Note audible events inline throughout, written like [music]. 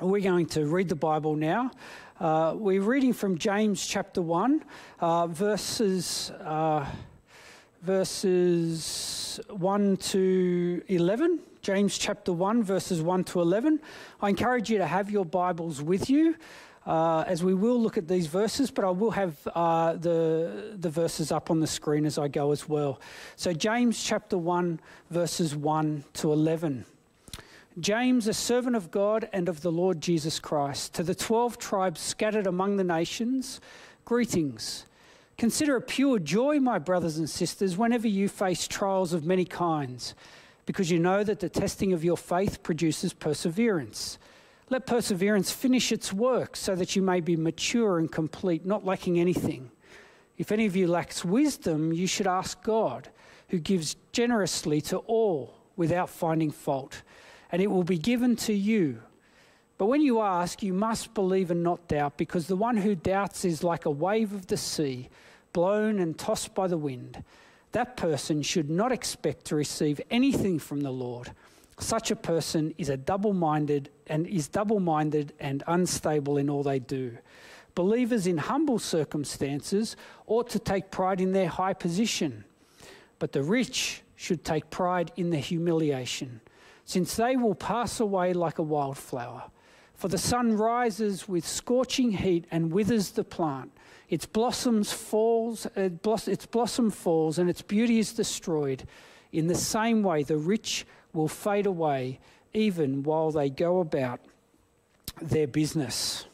we're going to read the Bible now. Uh, we're reading from James chapter 1, uh, verses, uh, verses 1 to 11. James chapter 1, verses 1 to 11. I encourage you to have your Bibles with you. Uh, as we will look at these verses, but I will have uh, the, the verses up on the screen as I go as well. So, James chapter 1, verses 1 to 11. James, a servant of God and of the Lord Jesus Christ, to the 12 tribes scattered among the nations, greetings. Consider it pure joy, my brothers and sisters, whenever you face trials of many kinds, because you know that the testing of your faith produces perseverance. Let perseverance finish its work so that you may be mature and complete, not lacking anything. If any of you lacks wisdom, you should ask God, who gives generously to all without finding fault and it will be given to you. But when you ask, you must believe and not doubt, because the one who doubts is like a wave of the sea, blown and tossed by the wind. That person should not expect to receive anything from the Lord. Such a person is a double-minded and is double-minded and unstable in all they do. Believers in humble circumstances ought to take pride in their high position, but the rich should take pride in their humiliation since they will pass away like a wildflower. For the sun rises with scorching heat and withers the plant. Its blossoms falls, it bloss, its blossom falls, and its beauty is destroyed. In the same way, the rich will fade away, even while they go about their business.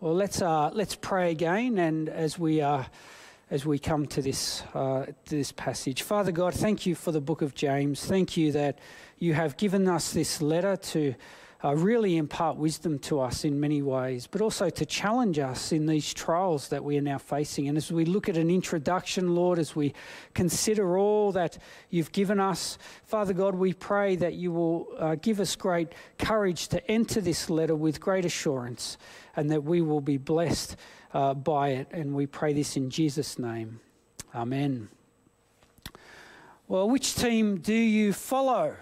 Well, let's uh, let's pray again, and as we uh, as we come to this, uh, this passage. Father God, thank you for the book of James. Thank you that you have given us this letter to uh, really impart wisdom to us in many ways, but also to challenge us in these trials that we are now facing. And as we look at an introduction, Lord, as we consider all that you've given us, Father God, we pray that you will uh, give us great courage to enter this letter with great assurance and that we will be blessed uh, by it. And we pray this in Jesus' name. Amen. Well, which team do you follow?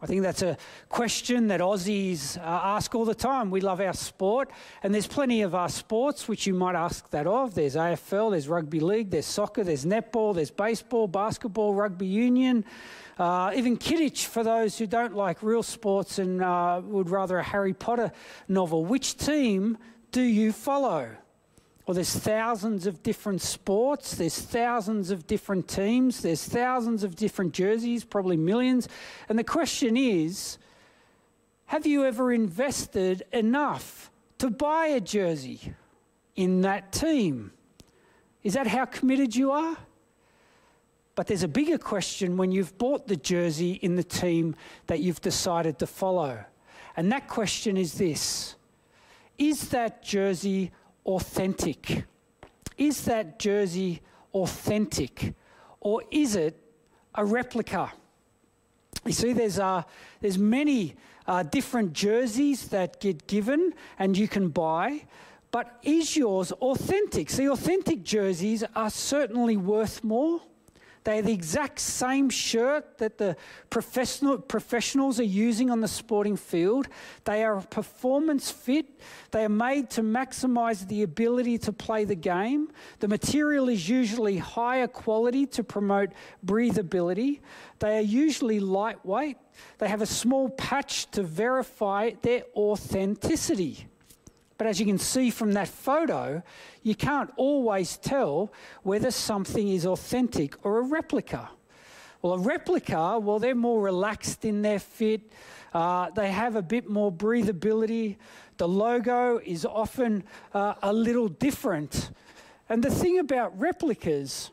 I think that's a question that Aussies uh, ask all the time. We love our sport, and there's plenty of our sports which you might ask that of. There's AFL, there's rugby league, there's soccer, there's netball, there's baseball, basketball, rugby union, uh, even Quidditch for those who don't like real sports and uh, would rather a Harry Potter novel. Which team do you follow? Well, there's thousands of different sports, there's thousands of different teams, there's thousands of different jerseys, probably millions. And the question is have you ever invested enough to buy a jersey in that team? Is that how committed you are? But there's a bigger question when you've bought the jersey in the team that you've decided to follow. And that question is this is that jersey authentic? Is that jersey authentic? Or is it a replica? You see, there's, uh, there's many uh, different jerseys that get given and you can buy, but is yours authentic? See, authentic jerseys are certainly worth more. They're the exact same shirt that the professional, professionals are using on the sporting field. They are performance fit. They are made to maximize the ability to play the game. The material is usually higher quality to promote breathability. They are usually lightweight. They have a small patch to verify their authenticity. But as you can see from that photo, you can't always tell whether something is authentic or a replica. Well, a replica, well, they're more relaxed in their fit, uh, they have a bit more breathability. The logo is often uh, a little different. And the thing about replicas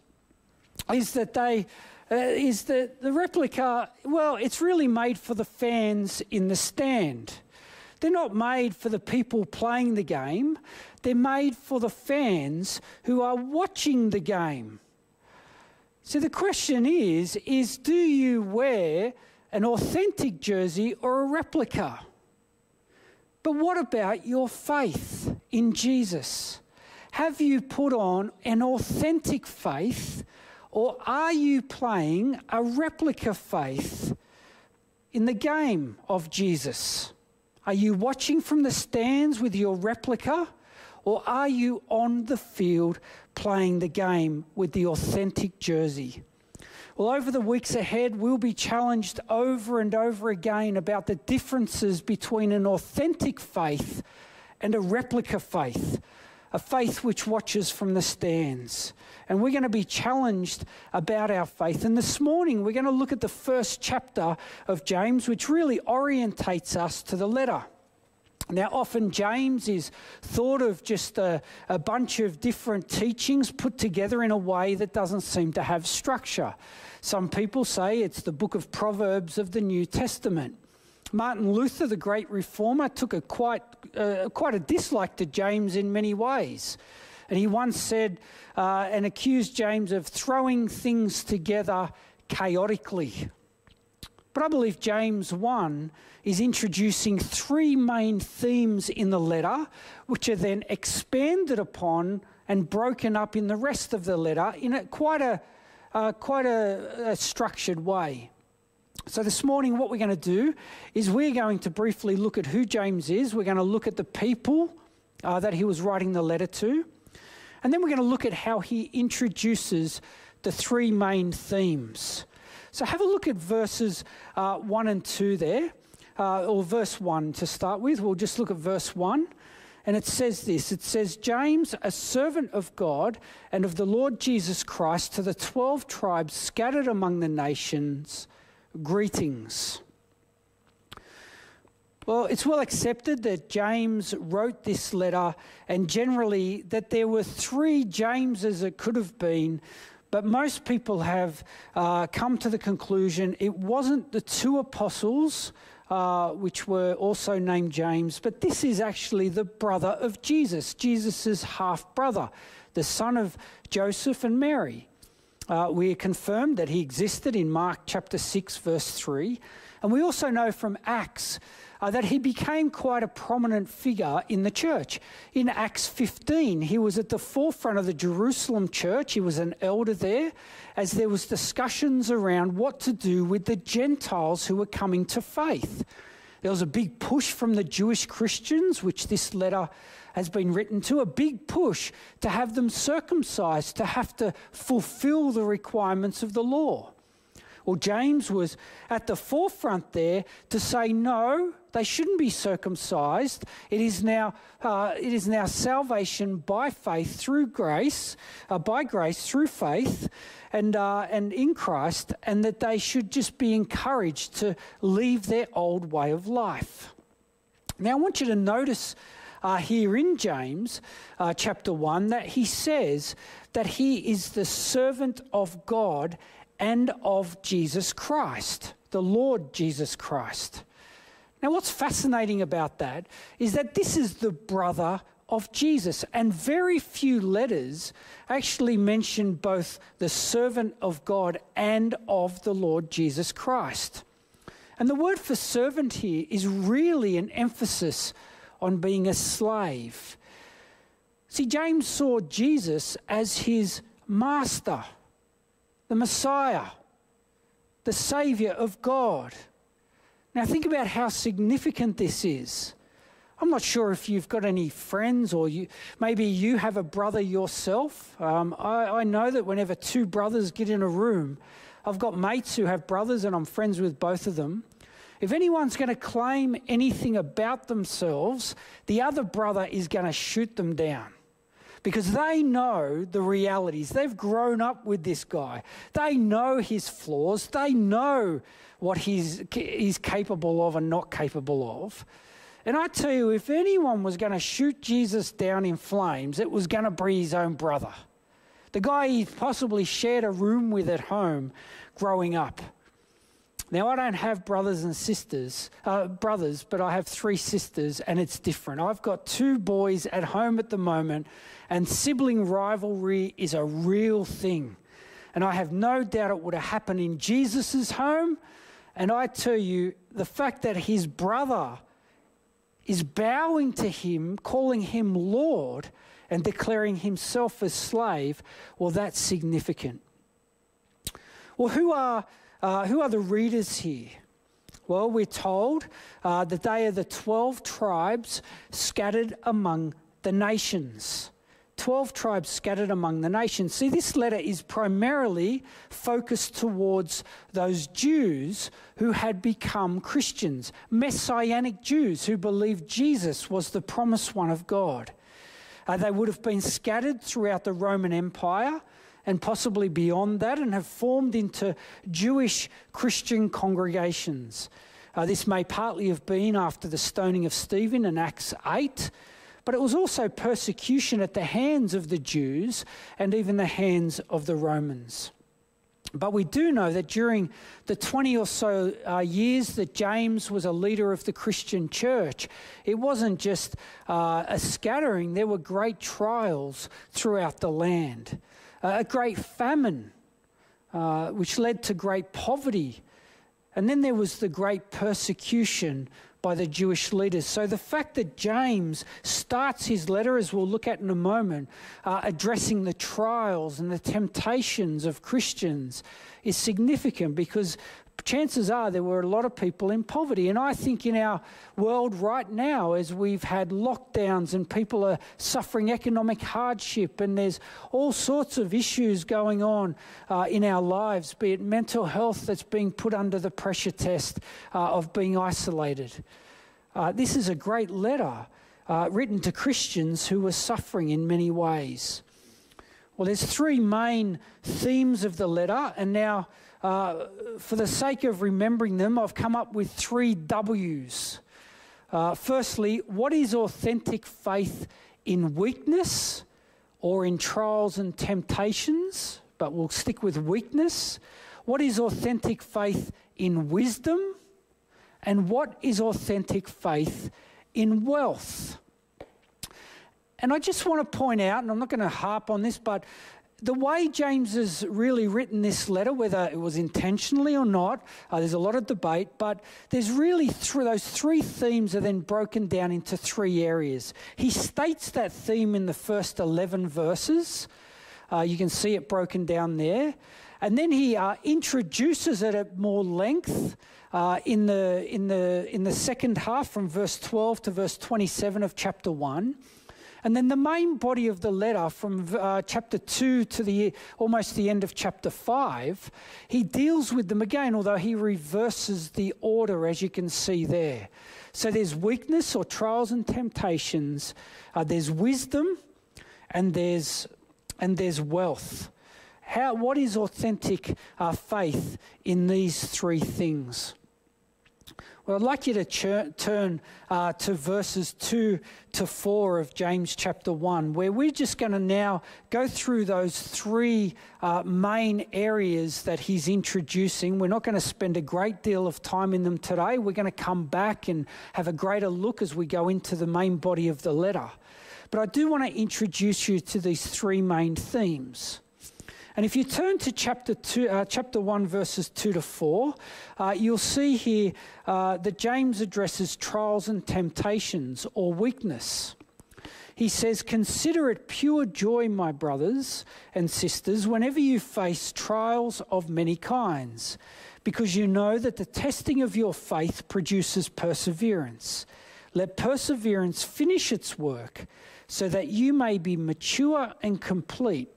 is that they. Uh, is that the replica, well, it's really made for the fans in the stand. They're not made for the people playing the game, they're made for the fans who are watching the game. So the question is is do you wear an authentic jersey or a replica? But what about your faith in Jesus? Have you put on an authentic faith or are you playing a replica faith in the game of Jesus? Are you watching from the stands with your replica? Or are you on the field playing the game with the authentic jersey? Well, over the weeks ahead, we'll be challenged over and over again about the differences between an authentic faith and a replica faith, a faith which watches from the stands. And we're going to be challenged about our faith. And this morning, we're going to look at the first chapter of James, which really orientates us to the letter. Now, often James is thought of just a, a, bunch of different teachings put together in a way that doesn't seem to have structure. Some people say it's the book of Proverbs of the New Testament. Martin Luther, the great reformer, took a quite, uh, quite a dislike to James in many ways. And he once said uh, and accused James of throwing things together chaotically. But I believe James 1 is introducing three main themes in the letter, which are then expanded upon and broken up in the rest of the letter in a, quite, a, uh, quite a, a structured way. So, this morning, what we're going to do is we're going to briefly look at who James is. We're going to look at the people uh, that he was writing the letter to. And then we're going to look at how he introduces the three main themes. So have a look at verses uh, 1 and 2 there, uh, or verse 1 to start with. We'll just look at verse 1. And it says this it says, James, a servant of God and of the Lord Jesus Christ, to the 12 tribes scattered among the nations, greetings. Well, it's well accepted that James wrote this letter, and generally that there were three Jameses it could have been, but most people have uh, come to the conclusion it wasn't the two apostles, uh, which were also named James, but this is actually the brother of Jesus, Jesus' half brother, the son of Joseph and Mary. Uh, we are confirmed that he existed in Mark chapter 6, verse 3. And we also know from Acts uh, that he became quite a prominent figure in the church. In Acts 15, he was at the forefront of the Jerusalem church. He was an elder there as there was discussions around what to do with the Gentiles who were coming to faith. There was a big push from the Jewish Christians, which this letter has been written to, a big push to have them circumcised, to have to fulfill the requirements of the law. Well, James was at the forefront there to say, no, they shouldn't be circumcised. It is now, uh, it is now salvation by faith through grace, uh, by grace through faith, and, uh, and in Christ, and that they should just be encouraged to leave their old way of life. Now, I want you to notice uh, here in James uh, chapter 1 that he says that he is the servant of God and of Jesus Christ, the Lord Jesus Christ. Now, what's fascinating about that is that this is the brother of Jesus, and very few letters actually mention both the servant of God and of the Lord Jesus Christ. And the word for servant here is really an emphasis on being a slave. See, James saw Jesus as his master the Messiah, the Saviour of God. Now, think about how significant this is. I'm not sure if you've got any friends or you, maybe you have a brother yourself. Um, I, I know that whenever two brothers get in a room, I've got mates who have brothers and I'm friends with both of them. If anyone's going to claim anything about themselves, the other brother is going to shoot them down because they know the realities. They've grown up with this guy. They know his flaws. They know what he's, he's capable of and not capable of. And I tell you, if anyone was going to shoot Jesus down in flames, it was going to be his own brother. The guy he possibly shared a room with at home growing up. Now, I don't have brothers and sisters, uh, brothers, but I have three sisters, and it's different. I've got two boys at home at the moment, and sibling rivalry is a real thing. And I have no doubt it would have happened in Jesus' home. And I tell you, the fact that his brother is bowing to him, calling him Lord, and declaring himself as slave, well, that's significant. Well, who are uh, who are the readers here? Well, we're told uh, that they are the 12 tribes scattered among the nations. 12 tribes scattered among the nations. See, this letter is primarily focused towards those Jews who had become Christians, Messianic Jews who believed Jesus was the promised one of God. Uh, they would have been scattered throughout the Roman Empire and possibly beyond that and have formed into Jewish Christian congregations. Uh, this may partly have been after the stoning of Stephen in Acts 8 but it was also persecution at the hands of the Jews and even the hands of the Romans. But we do know that during the 20 or so uh, years that James was a leader of the Christian church, it wasn't just uh, a scattering, there were great trials throughout the land, a great famine, uh, which led to great poverty. And then there was the great persecution by the Jewish leaders. So the fact that James starts his letter, as we'll look at in a moment, uh, addressing the trials and the temptations of Christians is significant because chances are there were a lot of people in poverty. And I think in our world right now, as we've had lockdowns and people are suffering economic hardship, and there's all sorts of issues going on uh, in our lives, be it mental health that's being put under the pressure test uh, of being isolated. Uh, this is a great letter uh, written to Christians who were suffering in many ways. Well, there's three main themes of the letter, and now uh, for the sake of remembering them, I've come up with three W's. Uh, firstly, what is authentic faith in weakness or in trials and temptations? But we'll stick with weakness. What is authentic faith in wisdom? And what is authentic faith in wealth? And I just want to point out, and I'm not going to harp on this, but the way James has really written this letter, whether it was intentionally or not, uh, there's a lot of debate, but there's really th- those three themes are then broken down into three areas. He states that theme in the first 11 verses. Uh, you can see it broken down there. And then he uh, introduces it at more length uh, in, the, in, the, in the second half from verse 12 to verse 27 of chapter 1. And then the main body of the letter from uh, chapter 2 to the almost the end of chapter 5, he deals with them again, although he reverses the order, as you can see there. So there's weakness or trials and temptations, uh, there's wisdom, and there's, and there's wealth. How, what is authentic uh, faith in these three things? Well, I'd like you to ch- turn uh, to verses 2 to 4 of James chapter 1, where we're just going to now go through those three uh, main areas that he's introducing. We're not going to spend a great deal of time in them today. We're going to come back and have a greater look as we go into the main body of the letter. But I do want to introduce you to these three main themes. And if you turn to chapter, two, uh, chapter 1, verses 2 to 4, uh, you'll see here uh, that James addresses trials and temptations or weakness. He says, Consider it pure joy, my brothers and sisters, whenever you face trials of many kinds, because you know that the testing of your faith produces perseverance. Let perseverance finish its work, so that you may be mature and complete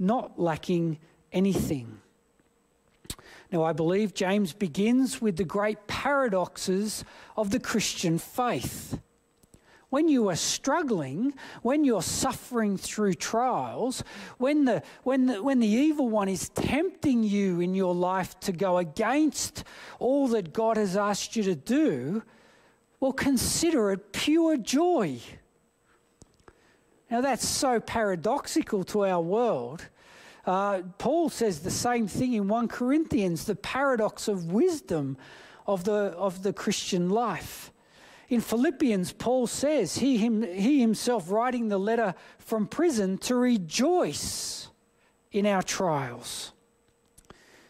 not lacking anything. Now, I believe James begins with the great paradoxes of the Christian faith. When you are struggling, when you're suffering through trials, when the, when, the, when the evil one is tempting you in your life to go against all that God has asked you to do, well, consider it pure joy. Now, that's so paradoxical to our world. Uh, Paul says the same thing in 1 Corinthians the paradox of wisdom of the, of the Christian life. In Philippians, Paul says, he, him, he himself writing the letter from prison, to rejoice in our trials.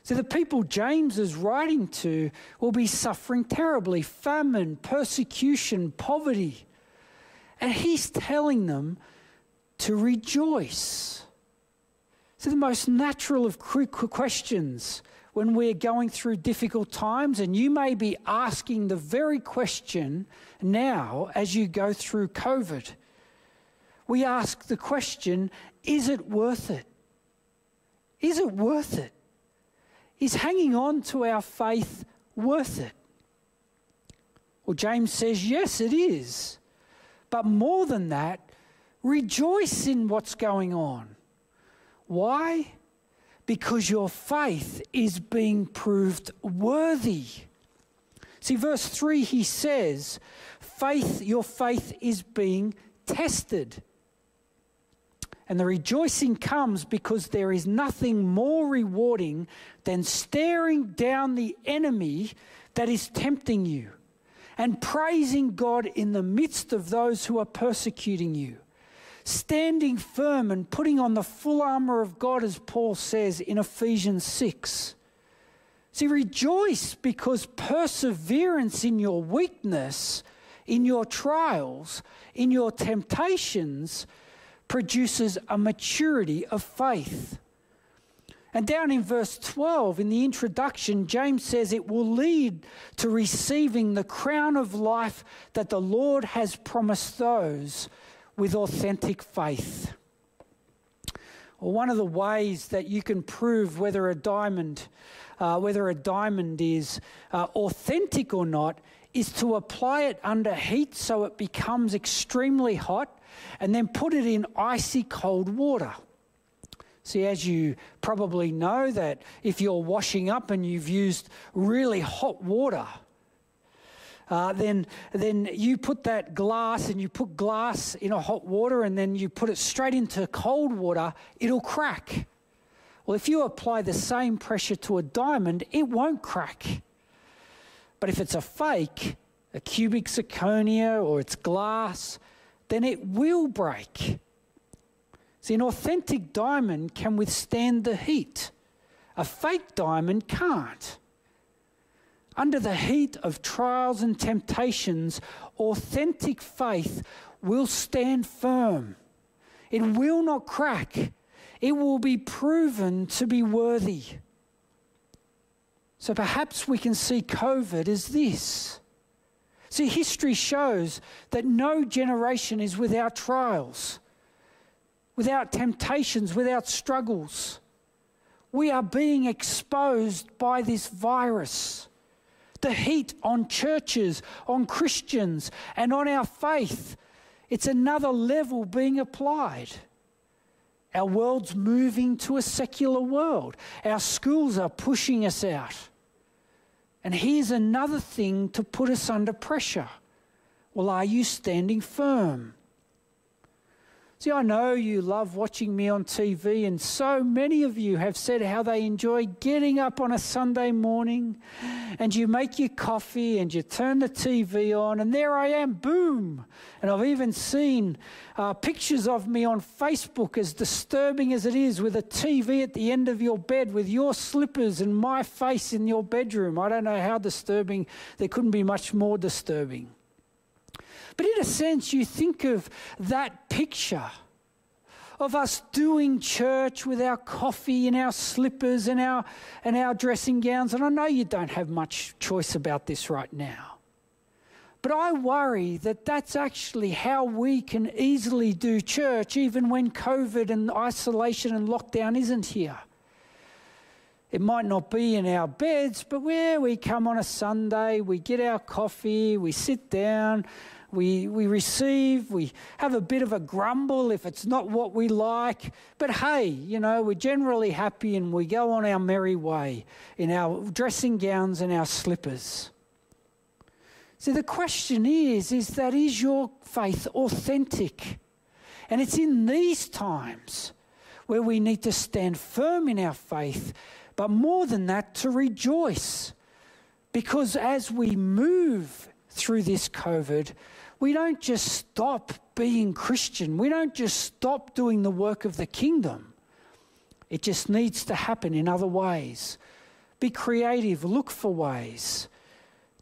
So the people James is writing to will be suffering terribly famine, persecution, poverty. And he's telling them to rejoice. So, the most natural of questions when we're going through difficult times, and you may be asking the very question now as you go through COVID. We ask the question is it worth it? Is it worth it? Is hanging on to our faith worth it? Well, James says, yes, it is. But more than that, rejoice in what's going on. Why? Because your faith is being proved worthy. See, verse 3, he says, faith, your faith is being tested. And the rejoicing comes because there is nothing more rewarding than staring down the enemy that is tempting you and praising God in the midst of those who are persecuting you. Standing firm and putting on the full armour of God, as Paul says in Ephesians 6. See, rejoice because perseverance in your weakness, in your trials, in your temptations, produces a maturity of faith. And down in verse 12, in the introduction, James says it will lead to receiving the crown of life that the Lord has promised those with authentic faith. Well, one of the ways that you can prove whether a diamond, uh, whether a diamond is uh, authentic or not, is to apply it under heat so it becomes extremely hot and then put it in icy cold water. See, as you probably know, that if you're washing up and you've used really hot water, uh, then, then you put that glass and you put glass in a hot water and then you put it straight into cold water, it'll crack. Well, if you apply the same pressure to a diamond, it won't crack. But if it's a fake, a cubic zirconia or it's glass, then it will break. See, an authentic diamond can withstand the heat, a fake diamond can't. Under the heat of trials and temptations, authentic faith will stand firm. It will not crack. It will be proven to be worthy. So perhaps we can see COVID as this. See, history shows that no generation is without trials, without temptations, without struggles. We are being exposed by this virus. The heat on churches, on Christians, and on our faith. It's another level being applied. Our world's moving to a secular world. Our schools are pushing us out. And here's another thing to put us under pressure. Well, are you standing firm? See, I know you love watching me on TV, and so many of you have said how they enjoy getting up on a Sunday morning and you make your coffee and you turn the TV on, and there I am, boom. And I've even seen uh, pictures of me on Facebook, as disturbing as it is, with a TV at the end of your bed with your slippers and my face in your bedroom. I don't know how disturbing, there couldn't be much more disturbing. But in a sense, you think of that picture of us doing church with our coffee and our slippers and our, and our dressing gowns. And I know you don't have much choice about this right now. But I worry that that's actually how we can easily do church, even when COVID and isolation and lockdown isn't here. It might not be in our beds, but where we come on a Sunday, we get our coffee, we sit down, we, we receive, we have a bit of a grumble if it's not what we like. But hey, you know, we're generally happy and we go on our merry way in our dressing gowns and our slippers. See, the question is, is that is your faith authentic? And it's in these times where we need to stand firm in our faith, but more than that, to rejoice. Because as we move through this COVID, we don't just stop being Christian. We don't just stop doing the work of the kingdom. It just needs to happen in other ways. Be creative, look for ways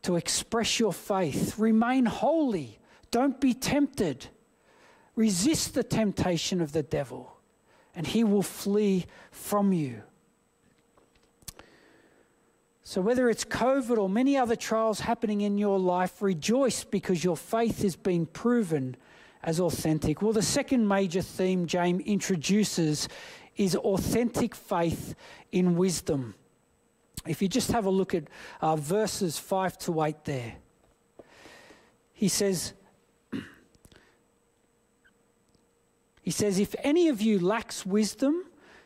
to express your faith. Remain holy, don't be tempted. Resist the temptation of the devil, and he will flee from you. So, whether it's COVID or many other trials happening in your life, rejoice because your faith is being proven as authentic. Well, the second major theme James introduces is authentic faith in wisdom. If you just have a look at uh, verses 5 to 8 there, he says, [clears throat] he says, if any of you lacks wisdom,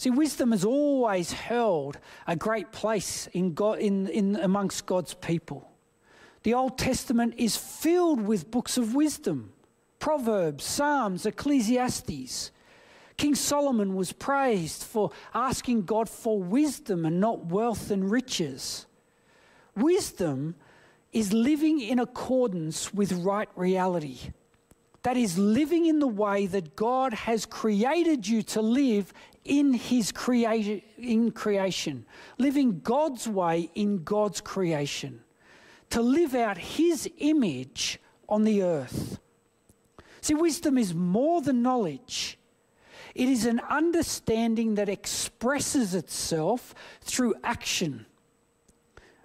See, wisdom has always held a great place in God, in, in, amongst God's people. The Old Testament is filled with books of wisdom Proverbs, Psalms, Ecclesiastes. King Solomon was praised for asking God for wisdom and not wealth and riches. Wisdom is living in accordance with right reality. That is living in the way that God has created you to live in his creation, in creation, living God's way in God's creation, to live out his image on the earth. See, wisdom is more than knowledge. It is an understanding that expresses itself through action.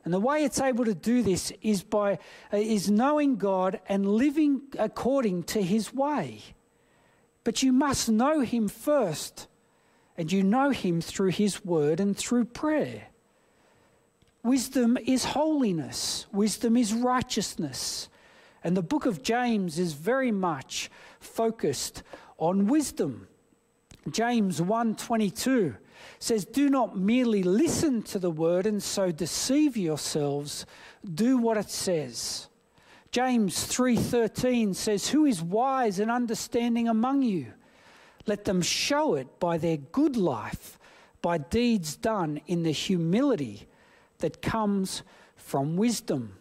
And the way it's able to do this is by uh, is knowing God and living according to his way. But you must know him first. And you know him through his word and through prayer. Wisdom is holiness. Wisdom is righteousness. And the book of James is very much focused on wisdom. James 1:22 says, "Do not merely listen to the word and so deceive yourselves. Do what it says." James 3:13 says, "Who is wise and understanding among you? Let them show it by their good life, by deeds done in the humility that comes from wisdom."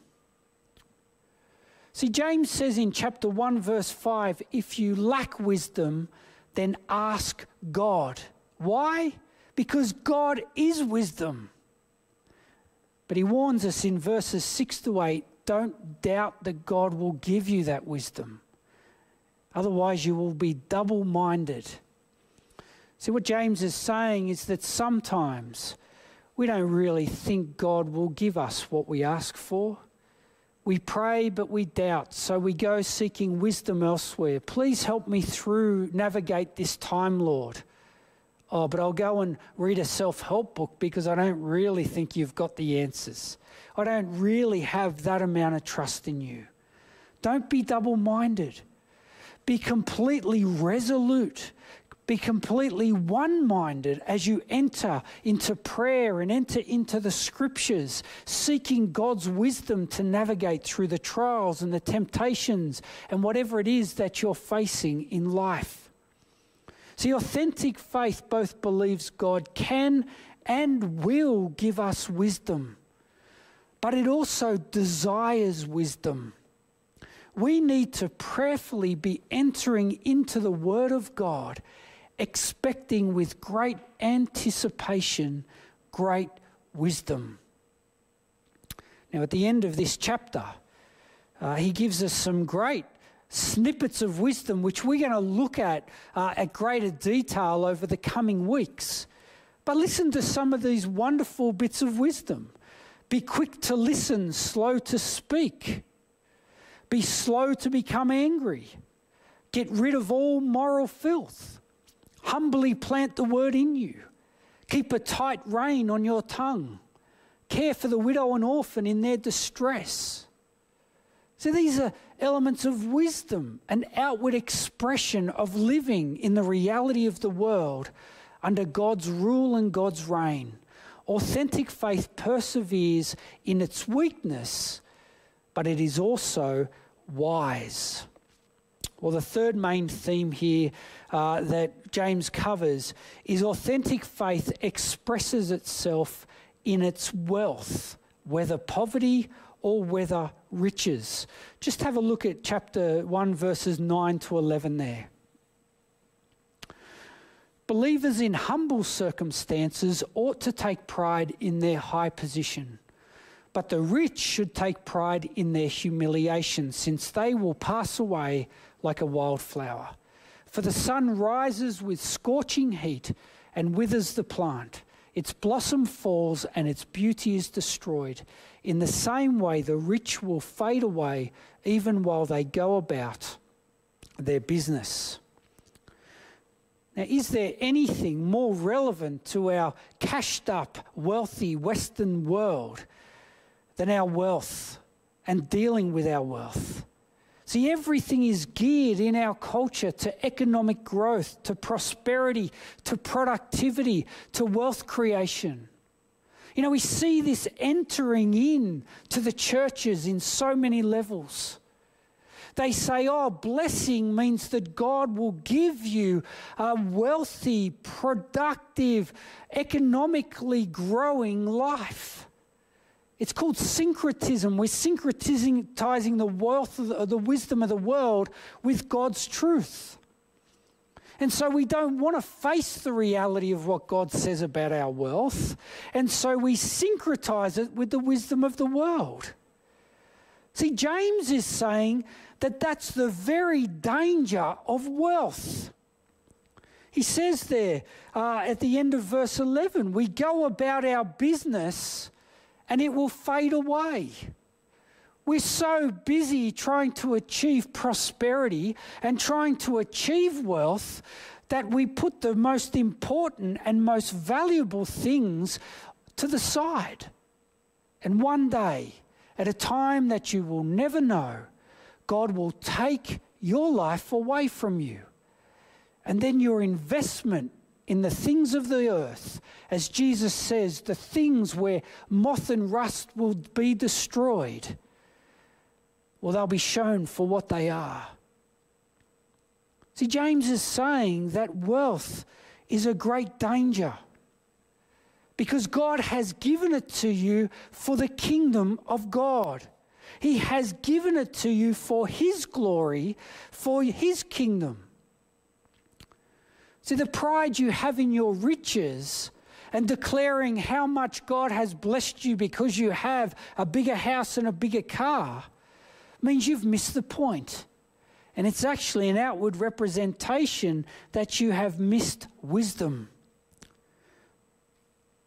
See, James says in chapter 1, verse 5 if you lack wisdom, then ask God. Why? Because God is wisdom. But he warns us in verses 6 to 8 don't doubt that God will give you that wisdom. Otherwise, you will be double minded. See, what James is saying is that sometimes we don't really think God will give us what we ask for. We pray, but we doubt, so we go seeking wisdom elsewhere. Please help me through, navigate this time, Lord. Oh, but I'll go and read a self help book because I don't really think you've got the answers. I don't really have that amount of trust in you. Don't be double minded. Be completely resolute be completely one minded as you enter into prayer and enter into the scriptures, seeking God's wisdom to navigate through the trials and the temptations and whatever it is that you're facing in life. See, authentic faith both believes God can and will give us wisdom, but it also desires wisdom. We need to prayerfully be entering into the Word of God expecting with great anticipation great wisdom. Now, at the end of this chapter, uh, he gives us some great snippets of wisdom, which we're going to look at uh, at greater detail over the coming weeks. But listen to some of these wonderful bits of wisdom. Be quick to listen, slow to speak. Be slow to become angry. Get rid of all moral filth. Humbly plant the word in you. Keep a tight rein on your tongue. Care for the widow and orphan in their distress. So these are elements of wisdom, an outward expression of living in the reality of the world under God's rule and God's reign. Authentic faith perseveres in its weakness, but it is also wise. Well, the third main theme here uh, that James covers is authentic faith expresses itself in its wealth, whether poverty or whether riches. Just have a look at chapter 1, verses 9 to 11 there. Believers in humble circumstances ought to take pride in their high position. But the rich should take pride in their humiliation, since they will pass away like a wildflower. For the sun rises with scorching heat and withers the plant. Its blossom falls and its beauty is destroyed. In the same way, the rich will fade away even while they go about their business. Now, is there anything more relevant to our cashed up, wealthy Western world than our wealth and dealing with our wealth? See, everything is geared in our culture to economic growth, to prosperity, to productivity, to wealth creation. You know, we see this entering in to the churches in so many levels. They say, oh, blessing means that God will give you a wealthy, productive, economically growing life. It's called syncretism. We're syncretizing the wealth of the, the wisdom of the world with God's truth. And so we don't want to face the reality of what God says about our wealth. And so we syncretize it with the wisdom of the world. See, James is saying that that's the very danger of wealth. He says there uh, at the end of verse 11, we go about our business and it will fade away. We're so busy trying to achieve prosperity and trying to achieve wealth that we put the most important and most valuable things to the side. And one day, at a time that you will never know, God will take your life away from you. And then your investment in the things of the earth, as Jesus says, the things where moth and rust will be destroyed, well, they'll be shown for what they are. See, James is saying that wealth is a great danger because God has given it to you for the kingdom of God. He has given it to you for His glory, for His kingdom. See, the pride you have in your riches and declaring how much God has blessed you because you have a bigger house and a bigger car means you've missed the point. And it's actually an outward representation that you have missed wisdom.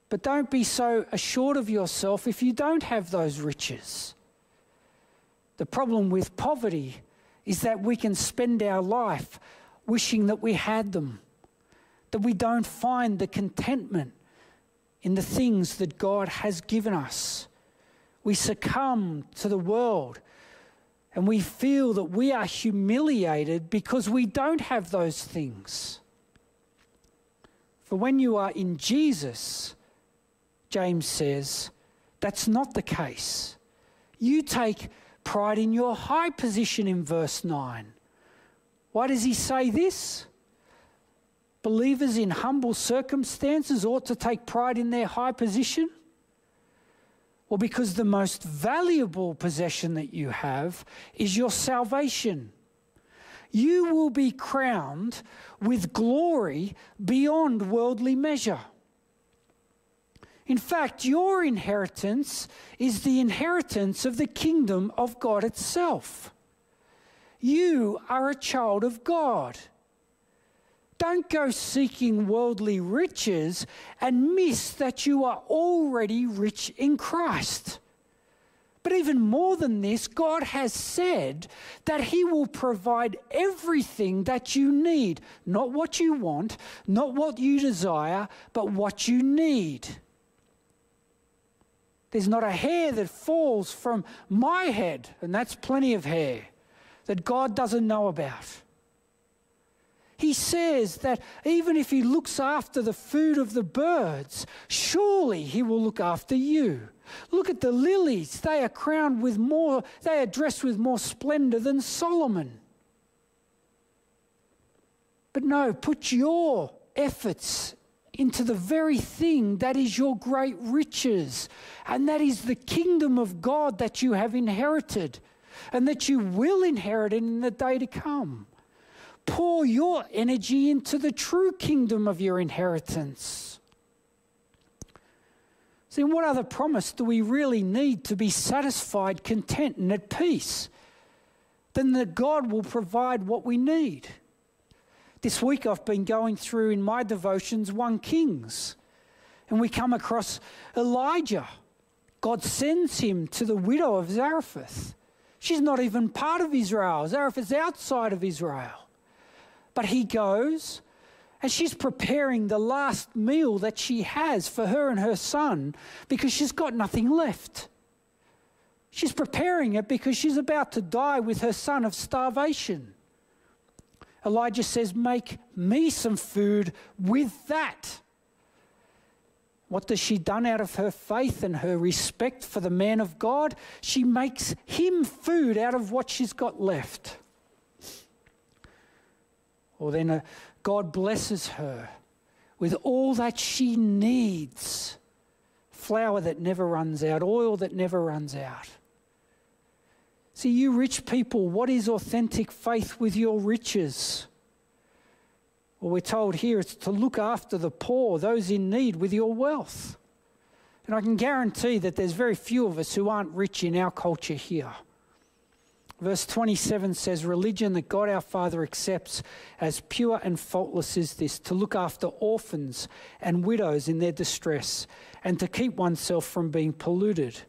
But don't be so assured of yourself if you don't have those riches. The problem with poverty is that we can spend our life wishing that we had them, that we don't find the contentment in the things that God has given us. We succumb to the world and we feel that we are humiliated because we don't have those things. For when you are in Jesus, James says, that's not the case. You take pride in your high position in verse 9. Why does he say this? Believers in humble circumstances ought to take pride in their high position? Well, because the most valuable possession that you have is your salvation. You will be crowned with glory beyond worldly measure. In fact, your inheritance is the inheritance of the kingdom of God itself. You are a child of God. Don't go seeking worldly riches and miss that you are already rich in Christ. But even more than this, God has said that He will provide everything that you need. Not what you want, not what you desire, but what you need. There's not a hair that falls from my head, and that's plenty of hair, that God doesn't know about. He says that even if He looks after the food of the birds, surely He will look after you. Look at the lilies. They are crowned with more, they are dressed with more splendor than Solomon. But no, put your efforts into the very thing that is your great riches, and that is the kingdom of God that you have inherited and that you will inherit in the day to come. Pour your energy into the true kingdom of your inheritance. See, what other promise do we really need to be satisfied, content, and at peace than that God will provide what we need? This week I've been going through in my devotions 1 Kings, and we come across Elijah. God sends him to the widow of Zarephath. She's not even part of Israel. Zarephath's outside of Israel. But he goes, and she's preparing the last meal that she has for her and her son because she's got nothing left. She's preparing it because she's about to die with her son of starvation. Elijah says, Make me some food with that. What does she done out of her faith and her respect for the man of God? She makes him food out of what she's got left. Or then God blesses her with all that she needs flour that never runs out, oil that never runs out. See, you rich people, what is authentic faith with your riches? Well, we're told here it's to look after the poor, those in need, with your wealth. And I can guarantee that there's very few of us who aren't rich in our culture here. Verse 27 says, Religion that God our Father accepts as pure and faultless is this to look after orphans and widows in their distress, and to keep oneself from being polluted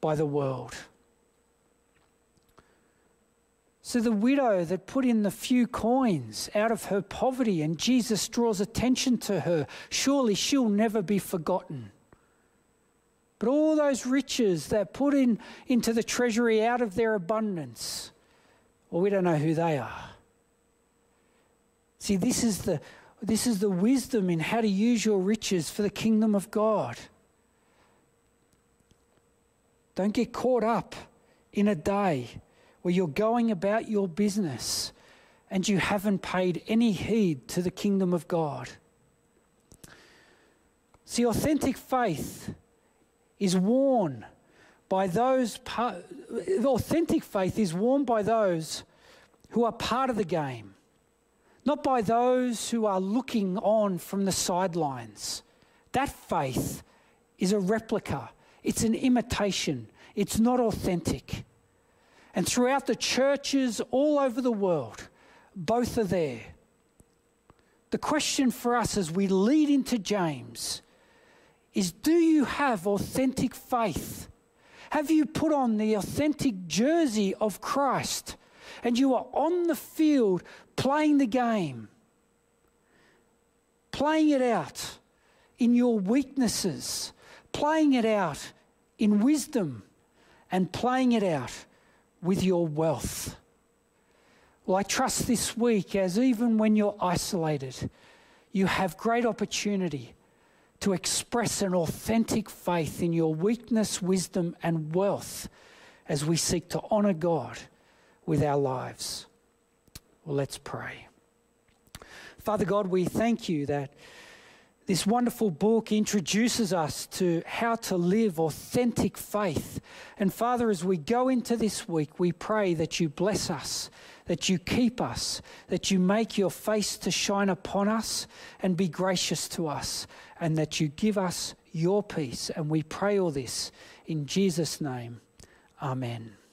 by the world. So the widow that put in the few coins out of her poverty, and Jesus draws attention to her, surely she'll never be forgotten. But all those riches that put in into the treasury out of their abundance, well, we don't know who they are. See, this is the this is the wisdom in how to use your riches for the kingdom of God. Don't get caught up in a day where you're going about your business and you haven't paid any heed to the kingdom of God. See, authentic faith is worn by those, authentic faith is worn by those who are part of the game, not by those who are looking on from the sidelines. That faith is a replica, it's an imitation, it's not authentic. And throughout the churches all over the world, both are there. The question for us as we lead into James is do you have authentic faith? Have you put on the authentic jersey of Christ and you are on the field playing the game, playing it out in your weaknesses, playing it out in wisdom, and playing it out with your wealth. Well, I trust this week, as even when you're isolated, you have great opportunity to express an authentic faith in your weakness, wisdom, and wealth as we seek to honour God with our lives. Well, let's pray. Father God, we thank you that this wonderful book introduces us to how to live authentic faith. And Father, as we go into this week, we pray that you bless us, that you keep us, that you make your face to shine upon us and be gracious to us, and that you give us your peace. And we pray all this in Jesus' name. Amen.